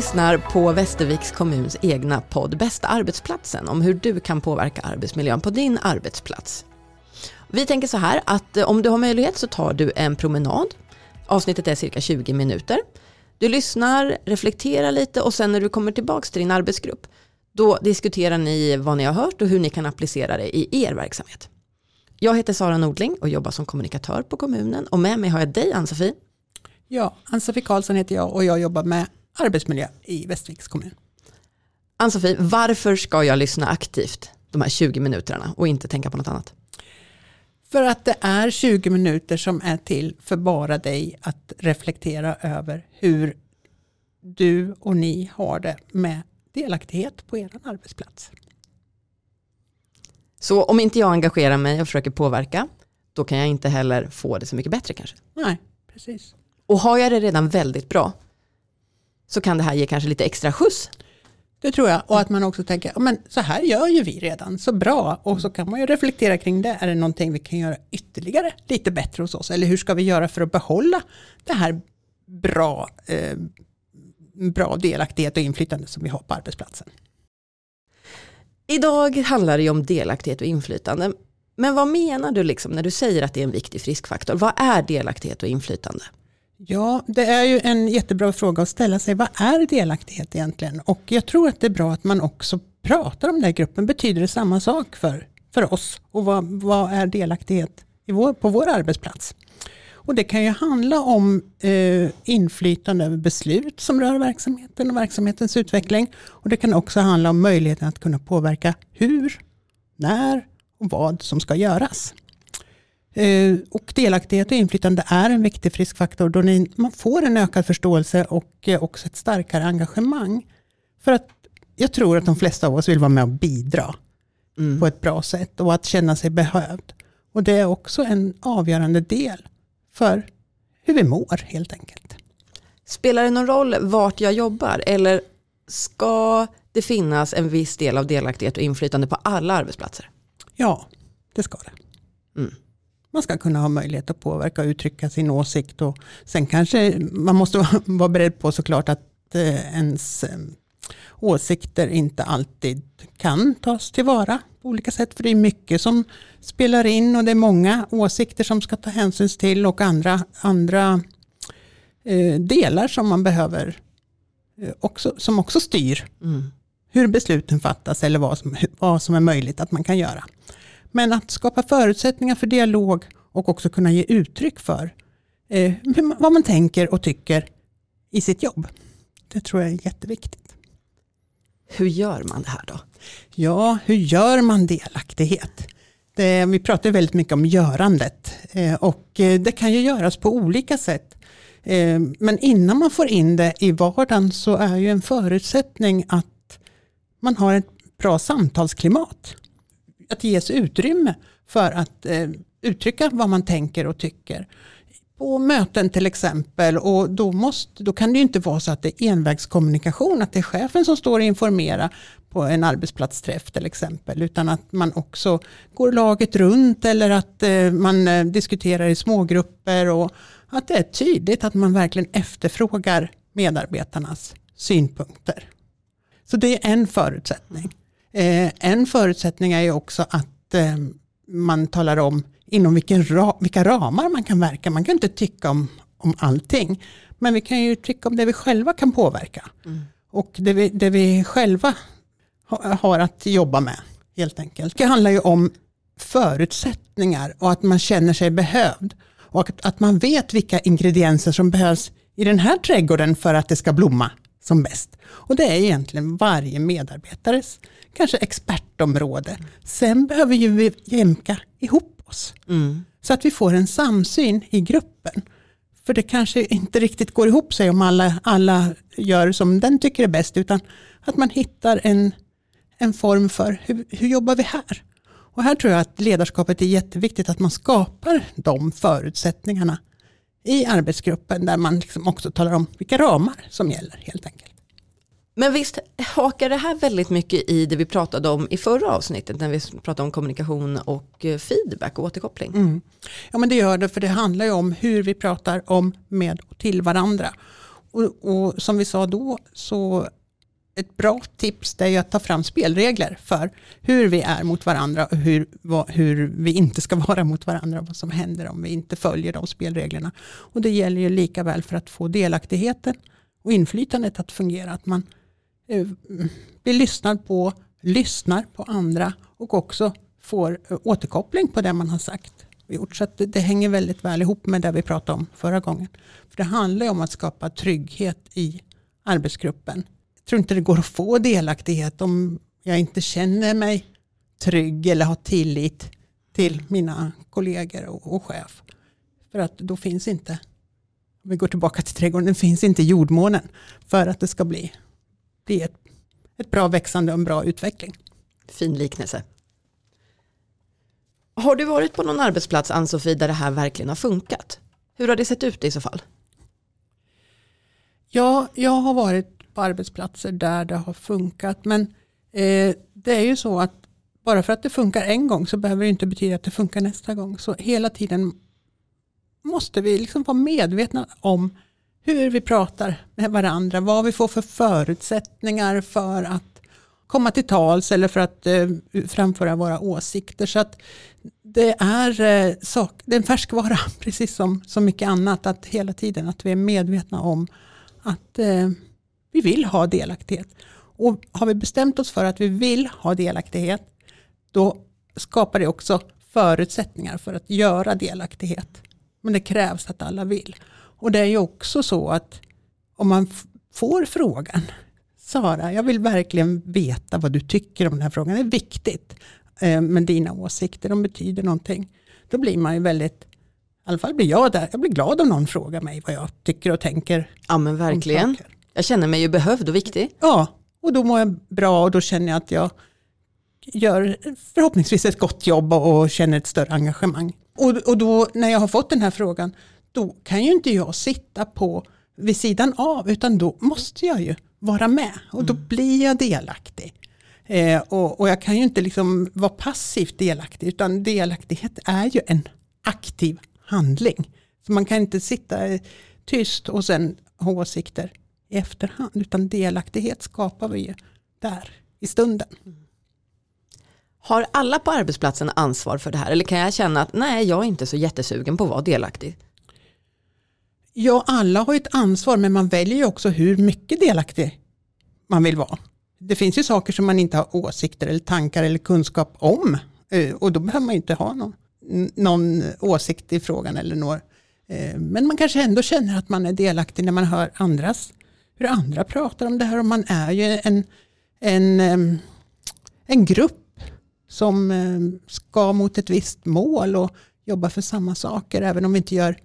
lyssnar på Västerviks kommuns egna podd Bästa arbetsplatsen om hur du kan påverka arbetsmiljön på din arbetsplats. Vi tänker så här att eh, om du har möjlighet så tar du en promenad. Avsnittet är cirka 20 minuter. Du lyssnar, reflekterar lite och sen när du kommer tillbaka till din arbetsgrupp då diskuterar ni vad ni har hört och hur ni kan applicera det i er verksamhet. Jag heter Sara Nordling och jobbar som kommunikatör på kommunen och med mig har jag dig Ann-Sofie. Ja, Ann-Sofie Karlsson heter jag och jag jobbar med arbetsmiljö i Västerviks kommun. Ann-Sofie, varför ska jag lyssna aktivt de här 20 minuterna och inte tänka på något annat? För att det är 20 minuter som är till för bara dig att reflektera över hur du och ni har det med delaktighet på er arbetsplats. Så om inte jag engagerar mig och försöker påverka, då kan jag inte heller få det så mycket bättre kanske. Nej, precis. Och har jag det redan väldigt bra, så kan det här ge kanske lite extra skjuts. Det tror jag. Och att man också tänker, men så här gör ju vi redan, så bra. Och så kan man ju reflektera kring det. Är det någonting vi kan göra ytterligare lite bättre hos oss? Eller hur ska vi göra för att behålla det här bra, eh, bra delaktighet och inflytande som vi har på arbetsplatsen? Idag handlar det ju om delaktighet och inflytande. Men vad menar du liksom när du säger att det är en viktig friskfaktor? Vad är delaktighet och inflytande? Ja, det är ju en jättebra fråga att ställa sig. Vad är delaktighet egentligen? Och jag tror att det är bra att man också pratar om den här gruppen. Betyder det samma sak för, för oss? Och vad, vad är delaktighet i vår, på vår arbetsplats? Och det kan ju handla om eh, inflytande över beslut som rör verksamheten och verksamhetens utveckling. Och det kan också handla om möjligheten att kunna påverka hur, när och vad som ska göras. Eh, och delaktighet och inflytande är en viktig friskfaktor då man får en ökad förståelse och eh, också ett starkare engagemang. För att jag tror att de flesta av oss vill vara med och bidra mm. på ett bra sätt och att känna sig behövd. Och det är också en avgörande del för hur vi mår helt enkelt. Spelar det någon roll vart jag jobbar eller ska det finnas en viss del av delaktighet och inflytande på alla arbetsplatser? Ja, det ska det. Mm man ska kunna ha möjlighet att påverka och uttrycka sin åsikt. Och sen kanske man måste vara beredd på såklart att eh, ens eh, åsikter inte alltid kan tas tillvara på olika sätt. För det är mycket som spelar in och det är många åsikter som ska ta hänsyn till och andra, andra eh, delar som man behöver också, som också styr mm. hur besluten fattas eller vad som, vad som är möjligt att man kan göra. Men att skapa förutsättningar för dialog och också kunna ge uttryck för eh, vad man tänker och tycker i sitt jobb. Det tror jag är jätteviktigt. Hur gör man det här då? Ja, hur gör man delaktighet? Det, vi pratar väldigt mycket om görandet eh, och eh, det kan ju göras på olika sätt. Eh, men innan man får in det i vardagen så är ju en förutsättning att man har ett bra samtalsklimat att ges utrymme för att eh, uttrycka vad man tänker och tycker. På möten till exempel och då, måste, då kan det ju inte vara så att det är envägskommunikation, att det är chefen som står och informerar på en arbetsplatsträff till exempel, utan att man också går laget runt eller att eh, man eh, diskuterar i smågrupper och att det är tydligt att man verkligen efterfrågar medarbetarnas synpunkter. Så det är en förutsättning. Eh, en förutsättning är ju också att eh, man talar om inom vilken ra vilka ramar man kan verka. Man kan inte tycka om, om allting. Men vi kan ju tycka om det vi själva kan påverka. Mm. Och det vi, det vi själva ha, har att jobba med helt enkelt. Det handlar ju om förutsättningar och att man känner sig behövd. Och att, att man vet vilka ingredienser som behövs i den här trädgården för att det ska blomma som bäst. Och det är egentligen varje medarbetares kanske expertområde. Sen behöver ju vi jämka ihop oss. Mm. Så att vi får en samsyn i gruppen. För det kanske inte riktigt går ihop sig om alla, alla gör som den tycker är bäst. Utan att man hittar en, en form för hur, hur jobbar vi här? Och här tror jag att ledarskapet är jätteviktigt. Att man skapar de förutsättningarna i arbetsgruppen. Där man liksom också talar om vilka ramar som gäller helt enkelt. Men visst hakar det här väldigt mycket i det vi pratade om i förra avsnittet när vi pratade om kommunikation och eh, feedback och återkoppling. Mm. Ja men det gör det för det handlar ju om hur vi pratar om med och till varandra. och, och som vi sa då, så ett bra tips det är att ta fram spelregler för hur vi är mot varandra och hur, vad, hur vi inte ska vara mot varandra. och Vad som händer om vi inte följer de spelreglerna. Och det gäller ju lika väl för att få delaktigheten och inflytandet att fungera. Att man Eh, blir lyssnad på, lyssnar på andra och också får eh, återkoppling på det man har sagt och gjort. Så det, det, hänger väldigt väl ihop med det vi pratade om förra gången. För Det handlar ju om att skapa trygghet i arbetsgruppen Jag tror inte det går att få delaktighet om jag inte känner mig trygg eller har tillit till mina kollegor och, och chef. För att då finns inte, om vi går tillbaka till trädgården, finns inte jordmånen för att det ska bli, bli ett, ett bra växande och en bra utveckling. Fin liknelse. Har du varit på någon arbetsplats, Ann-Sofie, där det här verkligen har funkat? Hur har det sett ut i så fall? Ja, jag har varit på arbetsplatser där det har funkat. Men eh, det är ju så att bara för att det funkar en gång så behöver det inte betyda att det funkar nästa gång. Så hela tiden måste vi liksom vara medvetna om hur vi pratar med varandra, vad vi får för förutsättningar för att komma till tals eller för att eh, framföra våra åsikter. Så att det är, eh, sak, det är en färskvara, precis som så mycket annat, att hela tiden att vi är medvetna om att eh, vi vill ha delaktighet. Och har vi bestämt oss för att vi vill ha delaktighet, då skapar det också förutsättningar för att göra delaktighet. Men det krävs att alla vill. Och det är ju också så att om man får frågan, Sara, jag vill verkligen veta vad du tycker om den här frågan. Det är viktigt eh, med dina åsikter, de betyder någonting. Då blir man ju väldigt, i alla fall blir jag där, jag blir glad om någon frågar mig vad jag tycker och tänker. Ja men verkligen. Jag känner mig ju behövd och viktig. Ja, och då mår jag bra och då känner jag att jag gör förhoppningsvis ett gott jobb och känner ett större engagemang. Och, och då när jag har fått den här frågan, då kan ju inte jag sitta på vid sidan av, utan då måste jag ju vara med och då mm. blir jag delaktig. Eh, och, och, jag kan ju inte liksom vara passivt delaktig, utan delaktighet är ju en aktiv handling. Så man kan inte sitta tyst och sen ha åsikter i efterhand, utan delaktighet skapar vi ju där i stunden. Har alla på arbetsplatsen ansvar för det här eller kan jag känna att nej, jag är inte så jättesugen på att vara delaktig? Ja, alla har ett ansvar men man väljer ju också hur mycket delaktig man vill vara. Det finns ju saker som man inte har åsikter eller tankar eller kunskap om eh, och då behöver man inte ha någon, någon åsikt i frågan eller några eh, men man kanske ändå känner att man är delaktig när man hör andras hur andra pratar om det här. Och man är ju en, en, en grupp som ska mot ett visst mål och jobba för samma saker. Även om vi inte gör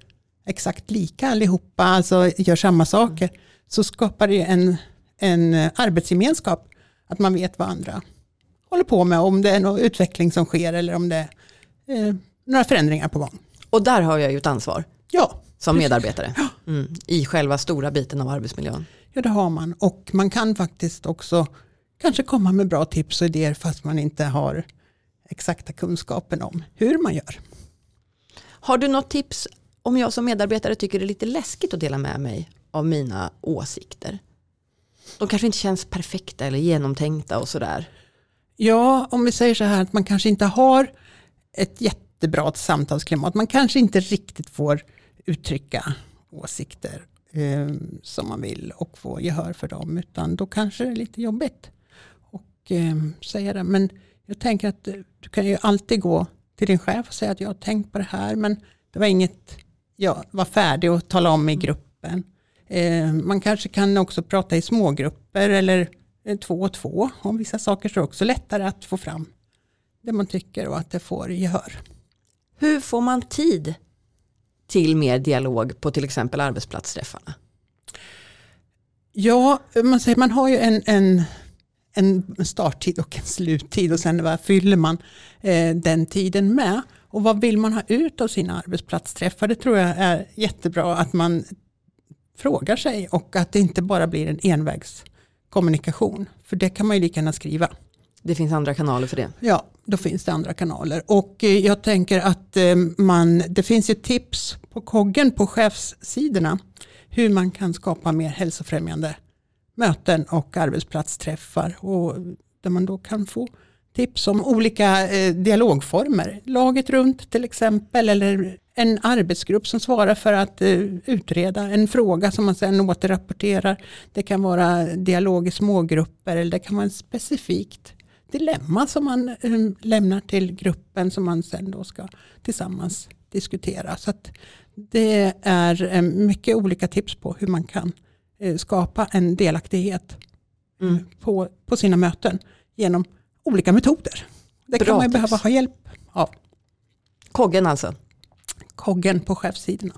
exakt lika allihopa, alltså gör samma saker, så skapar det en, en arbetsgemenskap. Att man vet vad andra håller på med, om det är någon utveckling som sker eller om det är eh, några förändringar på gång. Och där har jag ju ett ansvar. Ja. Som medarbetare. Mm, I själva stora biten av arbetsmiljön. Ja, det har man. Och man kan faktiskt också kanske komma med bra tips och idéer fast man inte har exakta kunskapen om hur man gör. Har du något tips om jag som medarbetare tycker det är lite läskigt att dela med mig av mina åsikter? De kanske inte känns perfekta eller genomtänkta och sådär. Ja, om vi säger så här att man kanske inte har ett jättebra samtalsklimat. Man kanske inte riktigt får uttrycka åsikter eh, som man vill och få gehör för dem. Utan då kanske det är lite jobbigt att eh, säga det. Men jag tänker att du kan ju alltid gå till din chef och säga att jag har tänkt på det här men det var inget jag var färdig att tala om i gruppen. Eh, man kanske kan också prata i smågrupper eller eh, två och två om vissa saker så är det också lättare att få fram det man tycker och att det får gehör. Hur får man tid till mer dialog på till exempel arbetsplatsträffarna? Ja, man, säger, man har ju en, en, en starttid och en sluttid och sen vad fyller man eh, den tiden med? Och vad vill man ha ut av sina arbetsplatsträffar? Det tror jag är jättebra att man frågar sig och att det inte bara blir en envägskommunikation. För det kan man ju lika gärna skriva. Det finns andra kanaler för det. Ja, då finns det andra kanaler. Och eh, jag tänker att eh, man, det finns ju tips på koggen på chefssidorna hur man kan skapa mer hälsofrämjande möten och arbetsplatsträffar. Och där man då kan få tips om olika eh, dialogformer. Laget runt till exempel eller en arbetsgrupp som svarar för att eh, utreda en fråga som man sedan återrapporterar. Det kan vara dialog i smågrupper eller det kan vara ett specifikt dilemma som man eh, lämnar till gruppen som man sen då ska tillsammans diskutera. Så det är eh, mycket olika tips på hur man kan eh, skapa en delaktighet mm. på, på sina möten genom olika metoder. Det Bra kan man tips. behöva ha hjälp av. Koggen alltså? Koggen på chefsidorna.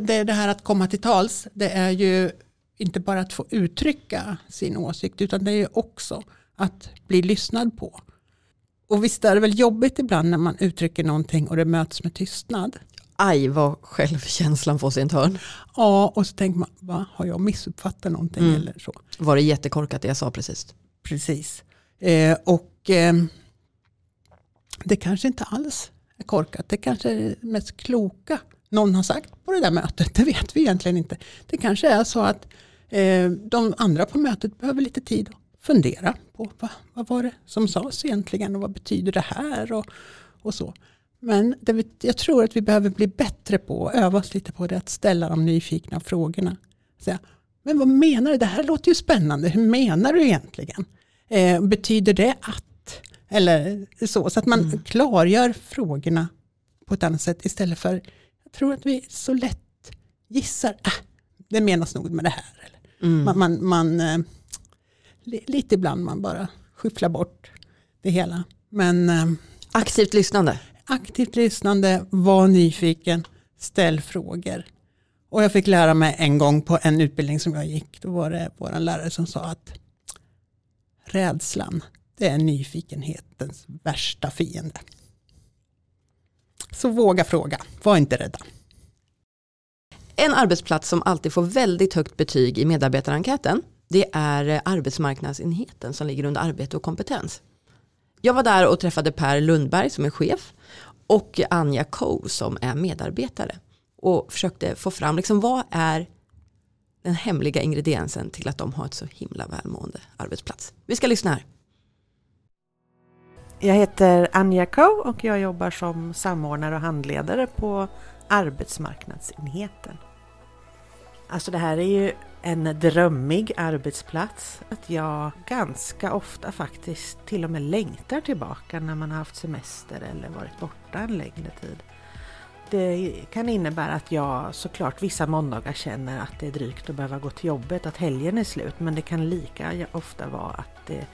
Det, det här att komma till tals, det är ju inte bara att få uttrycka sin åsikt utan det är också att bli lyssnad på. Och visst är det väl jobbigt ibland när man uttrycker någonting och det möts med tystnad. Aj vad självkänslan får sin törn. Ja och så tänker man, va, har jag missuppfattat någonting mm. eller så. Var det jättekorkat det jag sa precis? Precis. Eh, och eh, det kanske inte alls är korkat. Det kanske är det mest kloka någon har sagt på det där mötet. Det vet vi egentligen inte. Det kanske är så att eh, de andra på mötet behöver lite tid att fundera på vad, vad var det som sades egentligen och vad betyder det här och, och så. Men det, jag tror att vi behöver bli bättre på att öva oss lite på det, att ställa de nyfikna frågorna. Säga, men vad menar du? Det här låter ju spännande. Hur menar du egentligen? Eh, betyder det att? Eller så, så att man mm. klargör frågorna på ett annat sätt istället för, jag tror att vi så lätt gissar, ah, det menas nog med det här. Eller, mm. Man, man, man eh, lite ibland man bara skyfflar bort det hela. Men, eh, aktivt lyssnande? Aktivt lyssnande, var nyfiken, ställ frågor. Och jag fick lära mig en gång på en utbildning som jag gick, då var det vår lärare som sa att rädslan, det är nyfikenhetens värsta fiende. Så våga fråga, var inte rädda. En arbetsplats som alltid får väldigt högt betyg i medarbetarenkäten det är arbetsmarknadsenheten som ligger under arbete och kompetens. Jag var där och träffade Per Lundberg som är chef och Anja Coe som är medarbetare och försökte få fram liksom, vad är den hemliga ingrediensen till att de har ett så himla välmående arbetsplats. Vi ska lyssna här. Jag heter Anja Kau och jag jobbar som samordnare och handledare på arbetsmarknadsenheten. Alltså det här är ju en drömmig arbetsplats. Att jag ganska ofta faktiskt till och med längtar tillbaka när man har haft semester eller varit borta en längre tid. Det kan innebära att jag såklart vissa måndagar känner att det är drygt att behöva gå till jobbet, att helgen är slut. Men det kan lika ofta vara att det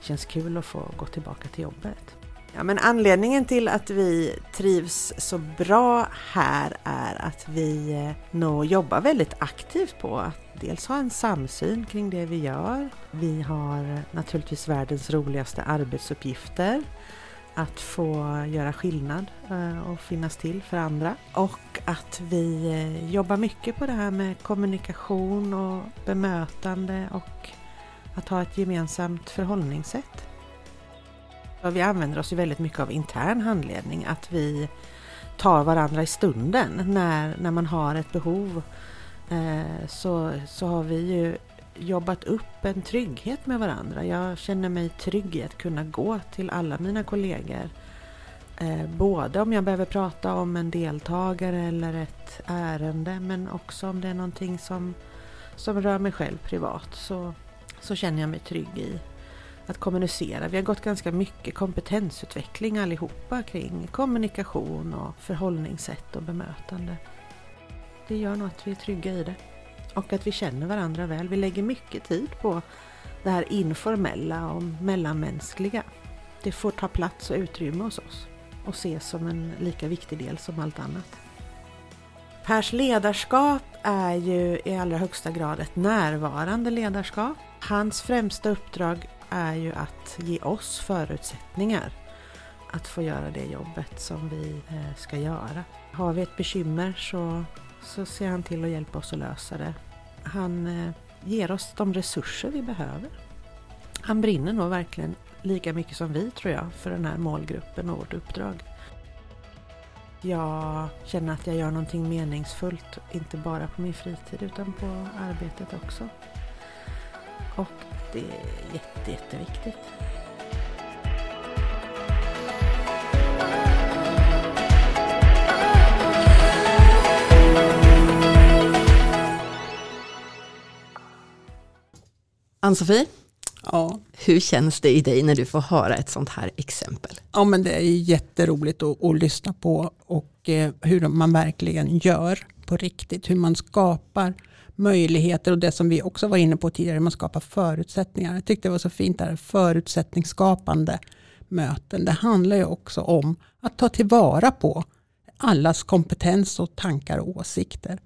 känns kul att få gå tillbaka till jobbet. Ja, men anledningen till att vi trivs så bra här är att vi eh, nog jobbar väldigt aktivt på att dels ha en samsyn kring det vi gör. Vi har naturligtvis världens roligaste arbetsuppgifter. Att få göra skillnad eh, och finnas till för andra. Och att vi eh, jobbar mycket på det här med kommunikation och bemötande och att ha ett gemensamt förhållningssätt. Vi använder oss ju väldigt mycket av intern handledning, att vi tar varandra i stunden när, när man har ett behov. Eh, så, så har vi ju jobbat upp en trygghet med varandra. Jag känner mig trygg i att kunna gå till alla mina kollegor. Eh, både om jag behöver prata om en deltagare eller ett ärende men också om det är någonting som, som rör mig själv privat så, så känner jag mig trygg i att kommunicera. Vi har gått ganska mycket kompetensutveckling allihopa kring kommunikation och förhållningssätt och bemötande. Det gör nog att vi är trygga i det. Och att vi känner varandra väl. Vi lägger mycket tid på det här informella och mellanmänskliga. Det får ta plats och utrymme hos oss och ses som en lika viktig del som allt annat. Pers ledarskap är ju i allra högsta grad ett närvarande ledarskap. Hans främsta uppdrag är ju att ge oss förutsättningar att få göra det jobbet som vi eh, ska göra. Har vi ett bekymmer så, så ser han till att hjälpa oss att lösa det. Han eh, ger oss de resurser vi behöver. Han brinner nog verkligen lika mycket som vi tror jag för den här målgruppen och vårt uppdrag. jag känner att jag gör någonting meningsfullt, inte bara på min fritid utan på arbetet också. Och det är jätte, jätteviktigt. Ann-Sofie, Ja. hur känns det i dig när du får höra ett sånt här exempel? ja, men det är jätteroligt att, att lyssna på och eh, hur man verkligen gör på riktigt. Hur man skapar möjligheter och det som vi också var inne på tidigare, man skapar förutsättningar. Jag tyckte det var så fint det här förutsättningsskapande möten. Det handlar ju också om att ta tillvara på allas kompetens och tankar och åsikter.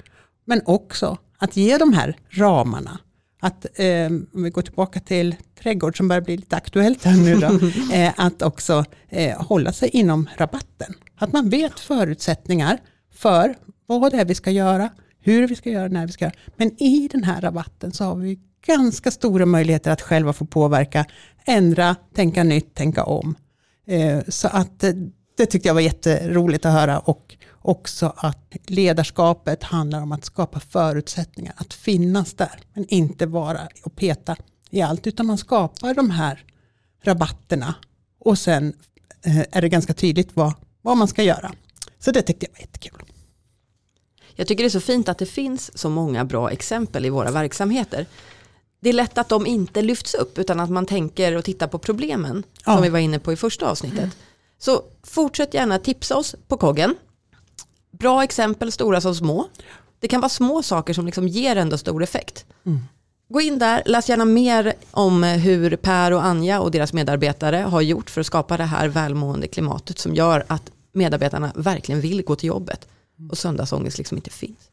Men också att ge de här ramarna. Att, eh, om vi går tillbaka till trädgård som börjar bli lite aktuellt här nu då, eh, att också eh, hålla sig inom rabatten. Att man vet förutsättningar för vad det är vi ska göra, hur vi ska göra, när vi ska göra. Men i den här rabatten så har vi ganska stora möjligheter att själva få påverka, ändra, tänka nytt, tänka om. Eh, så att eh, det tyckte jag var jätteroligt att höra och också att ledarskapet handlar om att skapa förutsättningar, att finnas där, men inte vara och peta i allt, utan man skapar de här rabatterna och sen eh, är det ganska tydligt vad, vad man ska göra. Så det tyckte jag var jättekul. Jag tycker det är så fint att det finns så många bra exempel i våra verksamheter. Det är lätt att de inte lyfts upp utan att man tänker och tittar på problemen Ja. som vi var inne på i första avsnittet. Så fortsätt gärna tipsa oss på koggen. Bra exempel, stora som små. Det kan vara små saker som liksom ger ändå stor effekt. Gå in där, läs gärna mer om hur Per och Anja och deras medarbetare har gjort för att skapa det här välmående klimatet som gör att medarbetarna verkligen vill gå till jobbet och söndagsångest liksom inte finns.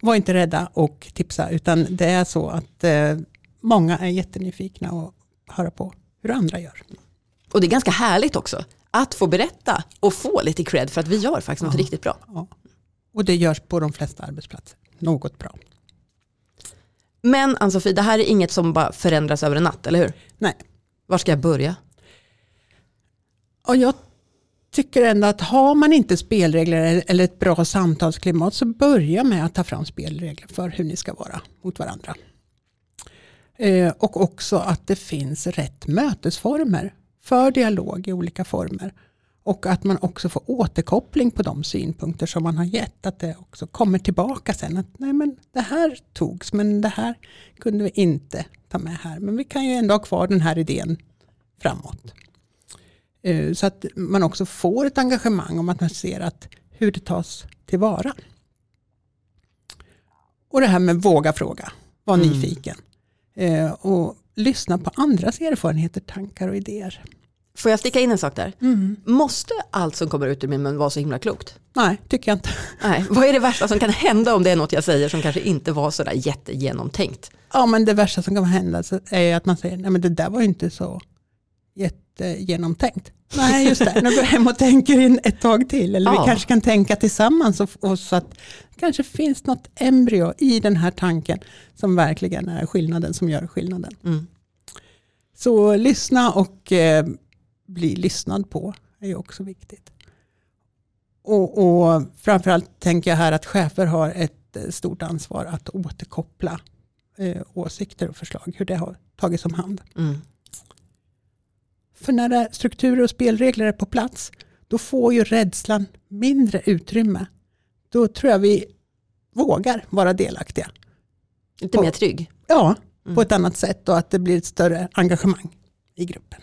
Var inte rädda och tipsa, utan det är så att eh, många är jättenyfikna och höra på hur andra gör. Och det är ganska härligt också att få berätta och få lite cred för att vi gör faktiskt något Ja. riktigt bra. Ja. Och det görs på de flesta arbetsplatser. Något bra. Men Ann-Sofie, det här är inget som bara förändras över en natt, eller hur? Nej. Var ska jag börja? Och jag tycker ändå att har man inte spelregler eller ett bra samtalsklimat så börja med att ta fram spelregler för hur ni ska vara mot varandra. Eh, och också att det finns rätt mötesformer för dialog i olika former. Och att man också får återkoppling på de synpunkter som man har gett. Att det också kommer tillbaka sen. Att nej men det här togs men det här kunde vi inte ta med här. Men vi kan ju ändå ha kvar den här idén framåt. Eh, Så att man också får ett engagemang om att man ser att hur det tas tillvara. Och det här med våga fråga, var Mm. nyfiken. Eh, Och lyssna på andras erfarenheter, tankar och idéer. Får jag sticka in en sak där? Måste allt som kommer ut ur min mun vara så himla klokt? Nej, tycker jag inte. Nej, vad är det värsta som kan hända om det är något jag säger som kanske inte var sådär jättegenomtänkt? Ja, men det värsta som kan hända är att man säger, nej men det där var ju inte så jättegenomtänkt. Nej, just det. Nu går jag hem och tänker in ett tag till. Eller Ja. vi kanske kan tänka tillsammans och, och så att det kanske finns något embryo i den här tanken som verkligen är skillnaden som gör skillnaden. Mm. Så lyssna och eh, bli lyssnad på är ju också viktigt. Och, och framförallt tänker jag här att chefer har ett eh, stort ansvar att återkoppla eh, åsikter och förslag, hur det har tagits om hand. Mm. För när strukturer och spelregler är på plats, då får ju rädslan mindre utrymme. Då tror jag vi vågar vara delaktiga. Lite mer trygg. Ja, Mm. på ett annat sätt och att det blir ett större engagemang i gruppen.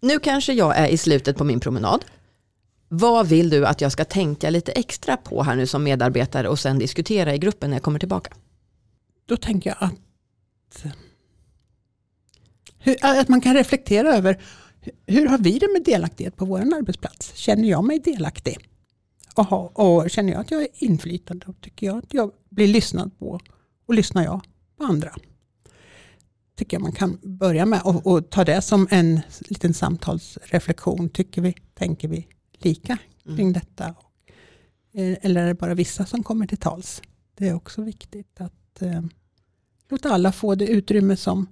Nu kanske jag är i slutet på min promenad. Vad vill du att jag ska tänka lite extra på här nu som medarbetare och sen diskutera i gruppen när jag kommer tillbaka? Då tänker jag att, hur, att man kan reflektera över hur har vi det med delaktighet på vår arbetsplats? Känner jag mig delaktig? Och, ha, och känner jag att jag är inflytande? Och tycker jag att jag blir lyssnad på? Och lyssnar jag på andra? Tycker jag man kan börja med och, och ta det som en liten samtalsreflektion. Tycker vi, tänker vi lika kring detta? Eh, Eller är det bara vissa som kommer till tals? Det är också viktigt att eh, låta alla få det utrymme som,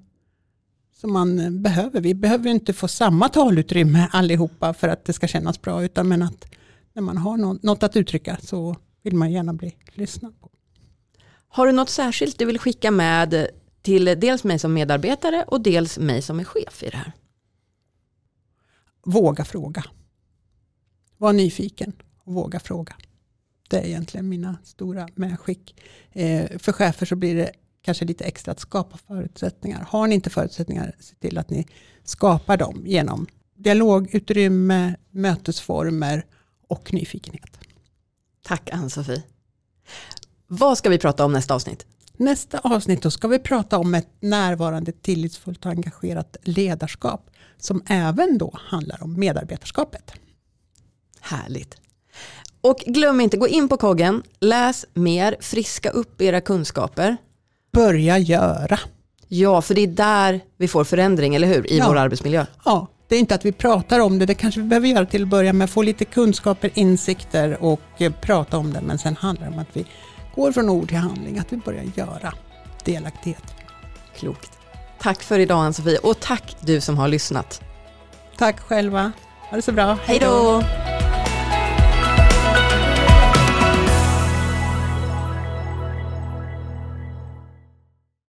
som man behöver. Vi behöver inte få samma talutrymme allihopa för att det ska kännas bra, utan men att när man har något att uttrycka så vill man gärna bli lyssnad på. Har du något särskilt du vill skicka med till dels mig som medarbetare och dels mig som är chef i det här? Våga fråga. Var nyfiken och våga fråga. Det är egentligen mina stora medskick. Eh, för chefer så blir det kanske lite extra att skapa förutsättningar. Har ni inte förutsättningar, se till att ni skapar dem genom dialogutrymme, mötesformer och nyfikenhet. Tack Ann-Sofie. Vad ska vi prata om nästa avsnitt? Nästa avsnitt då ska vi prata om ett närvarande, tillitsfullt och engagerat ledarskap som även då handlar om medarbetarskapet. Härligt. Och glöm inte, gå in på koggen, läs mer, friska upp era kunskaper. Börja göra. Ja, för det är där vi får förändring, eller hur? I ja. vår arbetsmiljö. Ja, det är inte att vi pratar om det, det kanske vi behöver göra till att börja med, få lite kunskaper, insikter och eh, prata om det, men sen handlar det om att vi går från ord till handling, att vi börjar göra delaktighet. Klokt. Tack för idag Ann-Sofie och tack du som har lyssnat. Tack själva. Ha det så bra. Hej då!